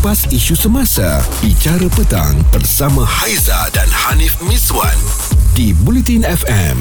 kupas isu semasa, bicara petang bersama Haiza dan Hanif Miswan di Bulletin FM.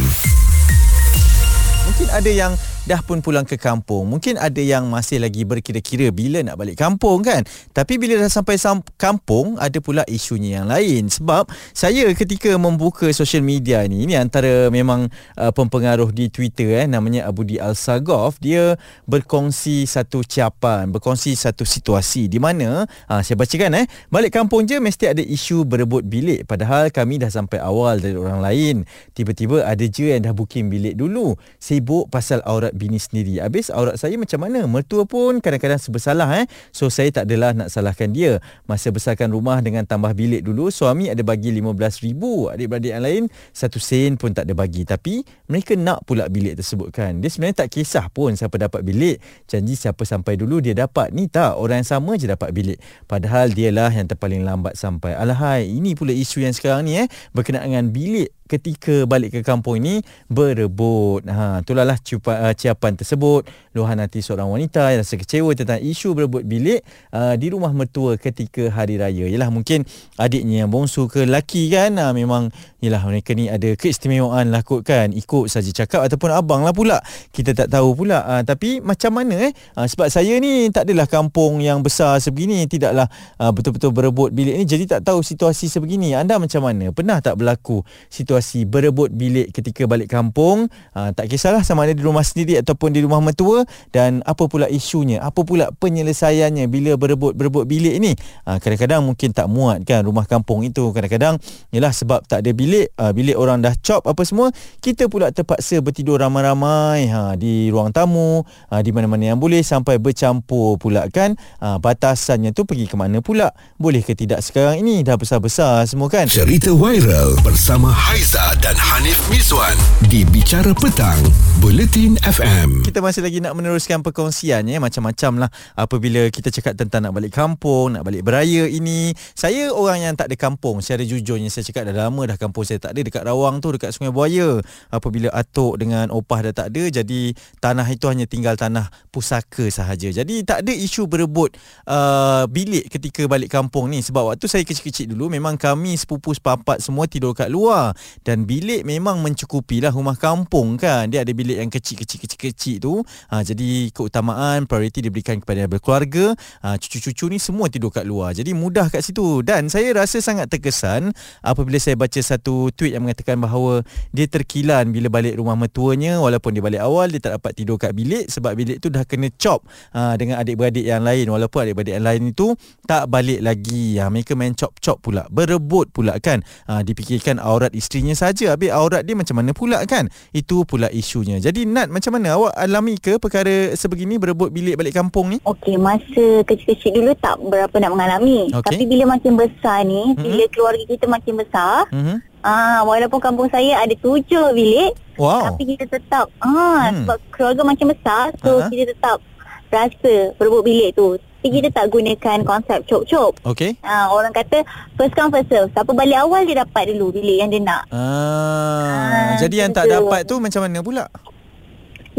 Mungkin ada yang dah pun pulang ke kampung. Mungkin ada yang masih lagi berkira-kira bila nak balik kampung kan. Tapi bila dah sampai sam- kampung, ada pula isunya yang lain. Sebab saya ketika membuka social media ni, ini antara memang uh, pempengaruh di Twitter eh, namanya Abudi Al-Sagaf. Dia berkongsi satu ciapan, berkongsi satu situasi di mana, uh, saya bacakan eh, balik kampung je mesti ada isu berebut bilik. Padahal kami dah sampai awal dari orang lain. Tiba-tiba ada je yang dah booking bilik dulu. Sibuk pasal aurat bini sendiri. Habis aurat saya macam mana? Mertua pun kadang-kadang sebersalah eh. So saya tak adalah nak salahkan dia. Masa besarkan rumah dengan tambah bilik dulu, suami ada bagi RM15,000. Adik-beradik yang lain satu sen pun tak ada bagi. Tapi mereka nak pula bilik tersebut kan. Dia sebenarnya tak kisah pun siapa dapat bilik. Janji siapa sampai dulu dia dapat. Ni tak, orang yang sama je dapat bilik. Padahal dialah yang terpaling lambat sampai. Alahai, ini pula isu yang sekarang ni eh. Berkenaan dengan bilik ketika balik ke kampung ini berebut. Ha, itulah lah uh, ciapan tersebut. Luahan hati seorang wanita yang rasa kecewa tentang isu berebut bilik uh, di rumah mertua ketika hari raya. Yalah mungkin adiknya yang bongsu ke lelaki kan. Uh, memang yalah mereka ni ada keistimewaan lah kot kan. Ikut saja cakap ataupun abang lah pula. Kita tak tahu pula. Uh, tapi macam mana eh. Uh, sebab saya ni tak adalah kampung yang besar sebegini. Tidaklah uh, betul-betul berebut bilik ni. Jadi tak tahu situasi sebegini. Anda macam mana? Pernah tak berlaku situasi situasi berebut bilik ketika balik kampung. Uh, tak kisahlah sama ada di rumah sendiri ataupun di rumah mertua. Dan apa pula isunya? Apa pula penyelesaiannya bila berebut-berebut bilik ini? Uh, kadang-kadang mungkin tak muat kan rumah kampung itu. Kadang-kadang ialah sebab tak ada bilik. Uh, bilik orang dah cop apa semua kita pula terpaksa bertidur ramai-ramai. Ha, di ruang tamu uh, di mana-mana yang boleh sampai bercampur pula kan? Uh, batasannya tu pergi ke mana pula? Boleh ke tidak sekarang? Ini dah besar-besar semua kan? Cerita viral bersama Haiz Haiza dan Hanif Miswan di Bicara Petang, Buletin FM. Kita masih lagi nak meneruskan perkongsian ya, macam-macam lah apabila kita cakap tentang nak balik kampung, nak balik beraya ini. Saya orang yang tak ada kampung, secara jujurnya saya cakap dah lama dah kampung saya tak ada dekat Rawang tu, dekat Sungai Buaya. Apabila atuk dengan opah dah tak ada, jadi tanah itu hanya tinggal tanah pusaka sahaja. Jadi tak ada isu berebut uh, bilik ketika balik kampung ni. Sebab waktu saya kecil-kecil dulu, memang kami sepupu sepapat semua tidur kat luar dan bilik memang mencukupi lah rumah kampung kan. Dia ada bilik yang kecil-kecil-kecil tu. Ha, jadi keutamaan prioriti diberikan kepada berkeluarga. Ha, cucu-cucu ni semua tidur kat luar. Jadi mudah kat situ. Dan saya rasa sangat terkesan apabila saya baca satu tweet yang mengatakan bahawa dia terkilan bila balik rumah mertuanya. Walaupun dia balik awal dia tak dapat tidur kat bilik sebab bilik tu dah kena chop ha, dengan adik-beradik yang lain. Walaupun adik-beradik yang lain itu tak balik lagi. Ha, mereka main chop-chop pula. Berebut pula kan. Ha, dipikirkan aurat isterinya dirinya saja habis aurat dia macam mana pula kan itu pula isunya jadi Nat macam mana awak alami ke perkara sebegini berebut bilik balik kampung ni okey masa kecil-kecil dulu tak berapa nak mengalami okay. tapi bila makin besar ni mm-hmm. bila keluarga kita makin besar mm-hmm. Ah, walaupun kampung saya ada tujuh bilik, wow. tapi kita tetap ah hmm. sebab keluarga makin besar, so uh-huh. kita tetap rasa berebut bilik tu. Tapi kita tak gunakan konsep cop-cop. Okay. Ha, orang kata first come first serve. Siapa balik awal dia dapat dulu bilik yang dia nak. Ah, ha, jadi yang tak dapat tu macam mana pula?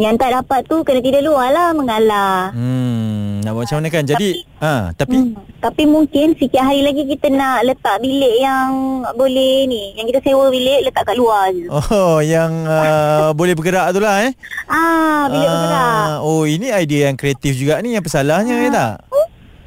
Yang tak dapat tu kena tidur luar lah mengalah. Hmm, nak buat macam mana kan? Jadi, tapi, ha, tapi hmm, tapi mungkin sikit hari lagi kita nak letak bilik yang boleh ni, yang kita sewa bilik letak kat luar je. Oh, yang uh, boleh bergerak tu lah eh? Ah, bilik ah, bergerak. Oh, ini idea yang kreatif juga ni, yang pesalahnya ah. ya tak?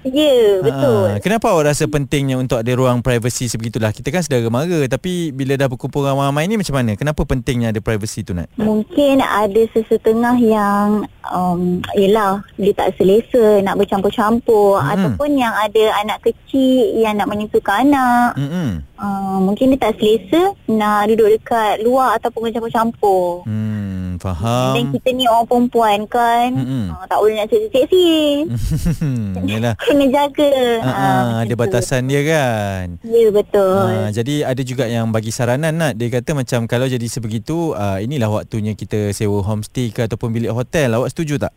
Ya, yeah, betul. Ha, kenapa awak rasa pentingnya untuk ada ruang privacy sebegitulah? Kita kan saudara mara tapi bila dah berkumpul ramai-ramai ni macam mana? Kenapa pentingnya ada privacy tu Nat? Mungkin ada sesetengah yang um, yelah dia tak selesa nak bercampur-campur mm-hmm. ataupun yang ada anak kecil yang nak menyentuhkan anak. Mm-hmm. Uh, mungkin dia tak selesa nak duduk dekat luar ataupun bercampur-campur. Hmm. Hmm, faham. Dan kita ni orang perempuan kan. Hmm. Uh, tak boleh nak seksi-seksi. Yalah. Kena jaga. Uh, uh, ada batasan dia kan. Ya, betul. Uh, jadi ada juga yang bagi saranan nak dia kata macam kalau jadi sebegitu uh, inilah waktunya kita sewa homestay ke ataupun bilik hotel. Awak setuju tak?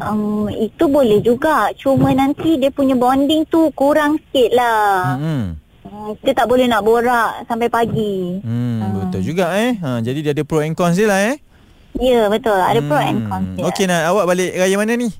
Um, itu boleh juga. Cuma nanti dia punya bonding tu kurang sikit lah. Hmm. Kita tak boleh nak borak sampai pagi. Hmm. Betul juga eh. Ha, jadi dia ada pro and cons dia lah eh. Ya, betul. Ada hmm. pro and cons dia. Okey nak awak balik raya mana ni?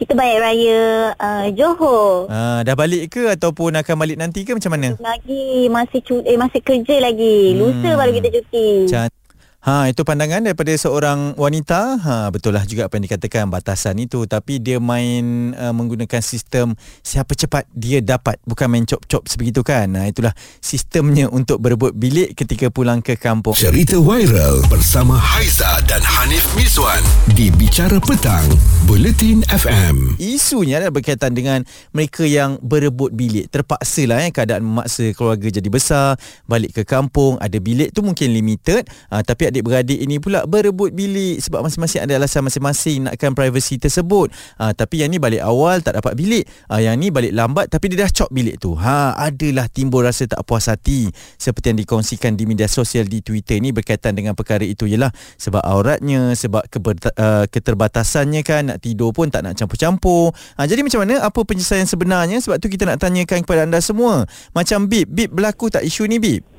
kita balik raya uh, Johor. Uh, dah balik ke ataupun akan balik nanti ke macam mana? Lagi masih cu- eh masih kerja lagi. Hmm. Lusa baru kita cuti. Cantik. Ha itu pandangan daripada seorang wanita. Ha betul lah juga apa yang dikatakan batasan itu tapi dia main uh, menggunakan sistem siapa cepat dia dapat bukan main cop-cop sebegitu kan. Ha itulah sistemnya untuk berebut bilik ketika pulang ke kampung. Cerita viral bersama Haiza dan Hanif Miswan di Bicara Petang Bulletin FM. Isunya adalah berkaitan dengan mereka yang berebut bilik. Terpaksa lah eh keadaan memaksa keluarga jadi besar, balik ke kampung, ada bilik tu mungkin limited ha, tapi adik-beradik ini pula berebut bilik sebab masing-masing ada alasan masing-masing nakkan privacy tersebut. Ha, tapi yang ni balik awal tak dapat bilik. Ha, yang ni balik lambat tapi dia dah cop bilik tu. Ha, adalah timbul rasa tak puas hati seperti yang dikongsikan di media sosial di Twitter ni berkaitan dengan perkara itu ialah sebab auratnya, sebab keber- uh, keterbatasannya kan nak tidur pun tak nak campur-campur. Ha, jadi macam mana apa penyelesaian sebenarnya sebab tu kita nak tanyakan kepada anda semua. Macam Bib, Bib berlaku tak isu ni Bib?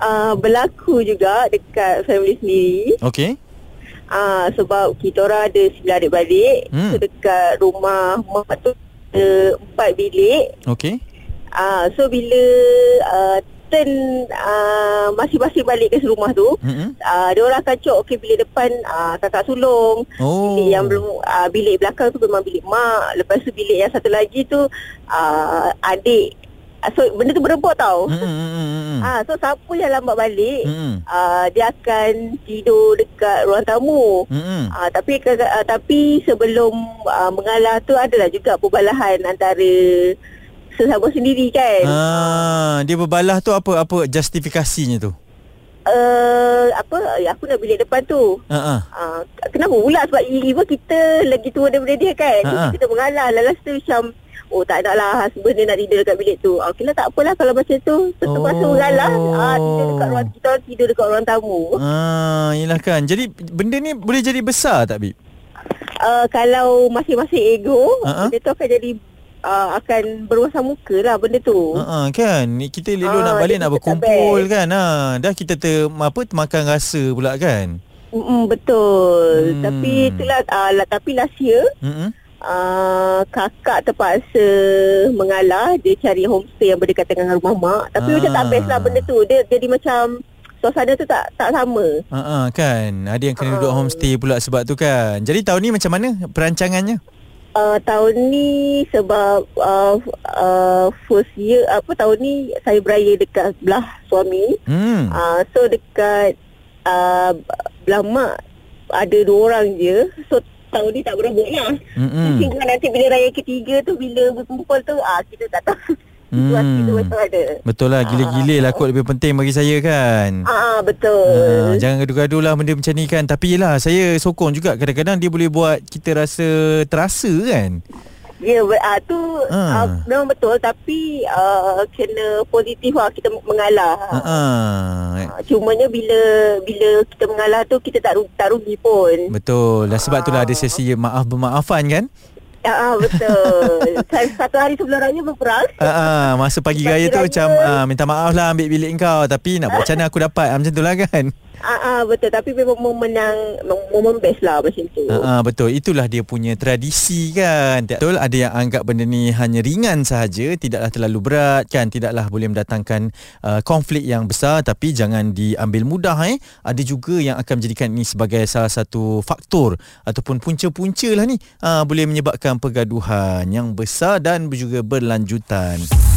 Uh, berlaku juga dekat family sendiri. Okey. Uh, sebab kita orang ada sembilan adik-beradik. Hmm. So dekat rumah mak tu ada empat bilik. Okey. Uh, so bila uh, turn uh, masing-masing balik ke rumah tu, hmm. uh, dia orang akan cok okay, bilik depan uh, kakak sulung. Oh. Bilik yang belum uh, bilik belakang tu memang bilik mak. Lepas tu bilik yang satu lagi tu uh, adik so benda tu berebut tau. Hmm. hmm, hmm, hmm. Ah so siapa yang lambat balik, hmm. uh, dia akan tidur dekat ruang tamu. Hmm. Uh, tapi uh, tapi sebelum uh, mengalah tu adalah juga perbalahan antara sesama sendiri kan. Ah dia berbalah tu apa apa justifikasinya tu? Uh, apa ya, aku nak bilik depan tu. Uh-uh. Uh, kenapa pula sebab even kita lagi tua daripada dia kan. Uh-uh. Kita mengalah lalas tu macam Oh tak nak lah husband dia nak tidur dekat bilik tu. Ah, Okey lah tak apalah kalau macam tu. Terpaksa oh. mengalah ah, Tidur dekat ruang kita Tidur dekat ruang tamu. Ah, Yelah kan. Jadi benda ni boleh jadi besar tak Bib? Uh, kalau masing-masing ego uh-huh. Benda tu akan jadi uh, Akan berwasa muka lah benda tu. Uh-huh, Kan? Kita elok uh, nak balik nak berkumpul kan? Ha. Dah kita ter, apa, termakan rasa pula kan? Mm-mm, Betul. Hmm. Tapi itulah uh, Tapi last year mm-hmm uh, kakak terpaksa mengalah dia cari homestay yang berdekatan dengan rumah mak tapi ah. macam tak best lah benda tu dia jadi macam suasana tu tak tak sama uh, uh, kan ada yang kena uh. duduk homestay pula sebab tu kan jadi tahun ni macam mana perancangannya Uh, tahun ni sebab uh, uh, first year apa tahun ni saya beraya dekat belah suami. Hmm. Uh, so dekat uh, belah mak ada dua orang je. So ni tak berebut lah. Mm-hmm. Sehingga nanti bila raya ketiga tu bila berkumpul tu ah kita tak tahu. Hmm. Betul lah Gila-gila lah kot Lebih penting bagi saya kan Ah Betul ha, Jangan gaduh-gaduh lah Benda macam ni kan Tapi yelah Saya sokong juga Kadang-kadang dia boleh buat Kita rasa Terasa kan Ya, uh, tu ha. uh, memang betul tapi uh, kena positif lah kita mengalah. Ha. Uh, cumanya bila bila kita mengalah tu kita tak rugi, tak rugi pun. Betul. Dan sebab itulah ada sesi maaf bermaafan kan? Uh, betul. Satu hari sebelum raya berperang. Uh, uh, masa pagi raya tu macam uh, minta maaf lah ambil bilik kau tapi nak buat macam mana aku dapat macam tu lah kan. Ah, ah betul tapi memang memenang momen best lah macam tu. Ah, ah betul itulah dia punya tradisi kan. Betul ada yang anggap benda ni hanya ringan sahaja tidaklah terlalu berat kan tidaklah boleh mendatangkan uh, konflik yang besar tapi jangan diambil mudah eh. Ada juga yang akan menjadikan ini sebagai salah satu faktor ataupun punca-punca lah ni uh, boleh menyebabkan pergaduhan yang besar dan juga berlanjutan.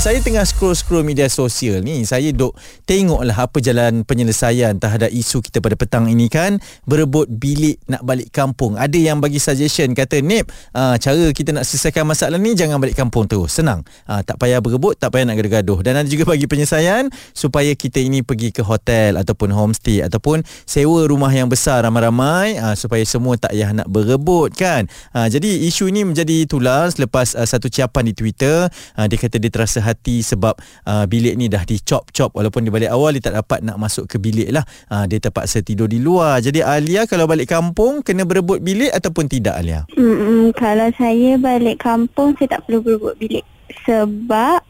saya tengah scroll-scroll media sosial ni saya duk tengoklah apa jalan penyelesaian terhadap isu kita pada petang ini kan. Berebut bilik nak balik kampung. Ada yang bagi suggestion kata Nip uh, cara kita nak selesaikan masalah ni jangan balik kampung terus. Senang. Uh, tak payah berebut tak payah nak gaduh-gaduh. Dan ada juga bagi penyelesaian supaya kita ini pergi ke hotel ataupun homestay ataupun sewa rumah yang besar ramai-ramai uh, supaya semua tak payah nak berebut kan. Uh, jadi isu ini menjadi tular selepas uh, satu ciapan di Twitter. Uh, dia kata dia terasa hati sebab uh, bilik ni dah dicop-cop. Walaupun di balik awal dia tak dapat nak masuk ke bilik lah. Uh, dia terpaksa tidur di luar. Jadi Alia kalau balik kampung kena berebut bilik ataupun tidak Alia? Mm-mm, kalau saya balik kampung saya tak perlu berebut bilik sebab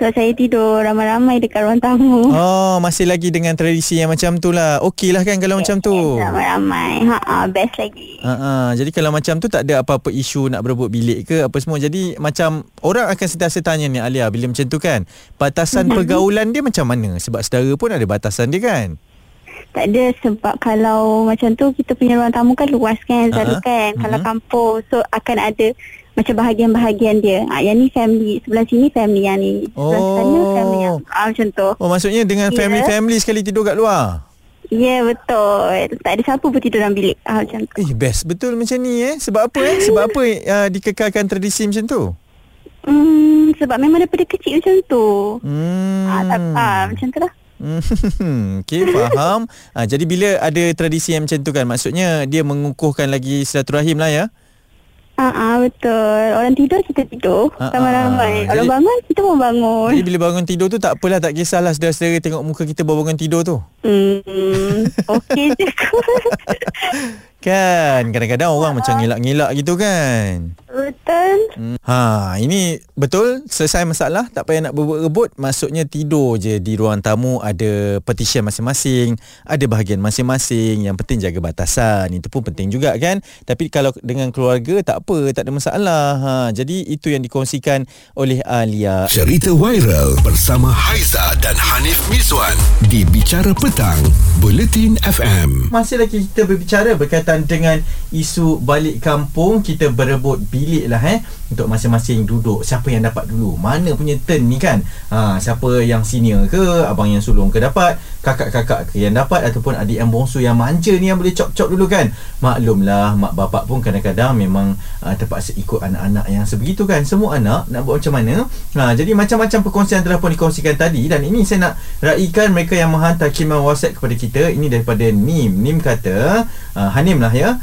So saya tidur ramai-ramai dekat ruang tamu. Oh, masih lagi dengan tradisi yang macam tu lah. Okey lah kan kalau yes, macam tu. Ramai-ramai. Ha, ha, best lagi. Ha, ha. Jadi kalau macam tu tak ada apa-apa isu nak berebut bilik ke apa semua. Jadi macam orang akan sentiasa tanya ni Alia bila macam tu kan. Batasan mm-hmm. pergaulan dia macam mana? Sebab saudara pun ada batasan dia kan. Tak ada sebab kalau macam tu kita punya ruang tamu kan luas kan selalu uh-huh. kan. Uh-huh. Kalau mhm. kampung so akan ada macam bahagian-bahagian dia. Ah yang ni family, sebelah sini family yang ni. Sebelah oh. sana family yang ah, macam tu. Oh maksudnya dengan family-family yeah. sekali tidur kat luar? Ya yeah, betul. Tak ada siapa pun tidur dalam bilik. Ah macam tu. Eh best betul macam ni eh. Sebab apa eh? Sebab apa uh, dikekalkan tradisi macam tu? Hmm, sebab memang daripada kecil macam tu. Hmm. Ah, tak, ah, macam tu lah. Hmm, okay, faham. ha, jadi bila ada tradisi yang macam tu kan, maksudnya dia mengukuhkan lagi silaturahim lah ya? Ah, uh betul. Orang tidur kita tidur. Ramai-ramai. Uh, Orang bangun kita pun bangun. Jadi bila bangun tidur tu tak apalah tak kisahlah saudara-saudara tengok muka kita bangun tidur tu. Hmm. Okey je. Kan kadang-kadang orang macam ngilak-ngilak gitu kan. Betul. Hmm. Ha, ini betul selesai masalah tak payah nak berebut maksudnya tidur je di ruang tamu ada partition masing-masing, ada bahagian masing-masing, yang penting jaga batasan. Itu pun penting juga kan. Tapi kalau dengan keluarga tak apa, tak ada masalah. Ha, jadi itu yang dikongsikan oleh Alia. Cerita viral bersama Haiza dan Hanif Miswan di Bicara Petang, Bulletin FM. Masih lagi kita berbicara berkaitan berkaitan dengan isu balik kampung kita berebut bilik lah eh untuk masing-masing duduk. Siapa yang dapat dulu? Mana punya turn ni kan? Ha, siapa yang senior ke abang yang sulung ke dapat kakak-kakak ke yang dapat ataupun adik yang bongsu yang manja ni yang boleh cop-cop dulu kan? Maklumlah mak bapak pun kadang-kadang memang uh, terpaksa ikut anak-anak yang sebegitu kan? Semua anak nak buat macam mana? Ha, jadi macam-macam perkongsian telah pun dikongsikan tadi dan ini saya nak raikan mereka yang menghantar kiman whatsapp kepada kita. Ini daripada Nim. Nim kata uh, Hanim lah ya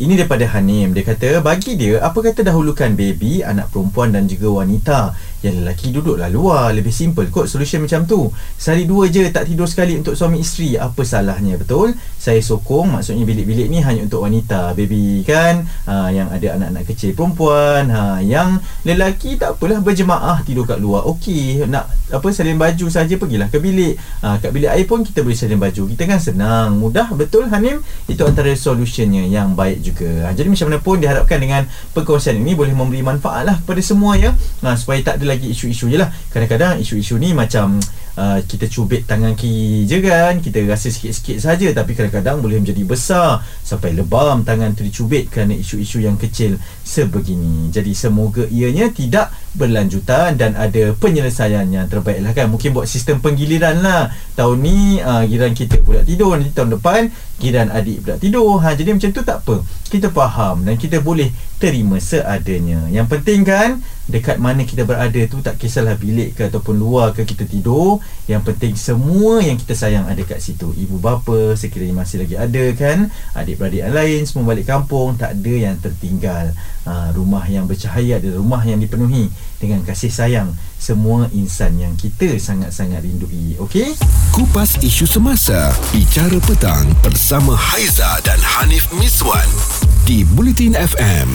ini daripada Hanim. Dia kata Bagi dia Apa kata dahulukan baby Anak perempuan dan juga wanita yang lelaki duduklah luar. Lebih simple kot solution macam tu. Sehari dua je tak tidur sekali untuk suami isteri. Apa salahnya? Betul? Saya sokong maksudnya bilik-bilik ni hanya untuk wanita Baby kan? Ha, Yang ada anak-anak kecil perempuan. Ha, Yang lelaki tak apalah berjemaah tidur kat luar. Okey nak apa salin baju saja pergilah ke bilik. Ha, Kat bilik air pun kita boleh salin baju. Kita kan senang. Mudah betul Hanim? Itu antara solutionnya yang baik juga. Ha, Jadi macam mana pun diharapkan dengan perkongsian ini Boleh memberi manfaat lah kepada semua ya? Ha, Supaya tak ada lagi isu-isu je lah. Kadang-kadang isu-isu ni macam uh, Kita cubit tangan kiri je kan. Kita rasa sikit-sikit saja Tapi kadang-kadang boleh menjadi besar Sampai lebam tangan tu dicubit Kerana isu-isu yang kecil sebegini. Jadi semoga ianya tidak berlanjutan Dan ada penyelesaian yang terbaik lah kan. Mungkin buat sistem penggiliran lah. Tahun ni uh, giliran kita pula tidur. Nanti tahun depan giliran adik pula tidur. Ha, Jadi macam tu tak apa. Kita faham dan kita boleh terima seadanya. Yang penting kan dekat mana kita berada tu tak kisahlah bilik ke ataupun luar ke kita tidur yang penting semua yang kita sayang ada kat situ. Ibu bapa sekiranya masih lagi ada kan? Adik-beradik yang lain semua balik kampung tak ada yang tertinggal. Ha, rumah yang bercahaya adalah rumah yang dipenuhi dengan kasih sayang. Semua insan yang kita sangat-sangat rindui okey? Kupas isu semasa bicara petang bersama Haiza dan Hanif Miswan di Bulletin FM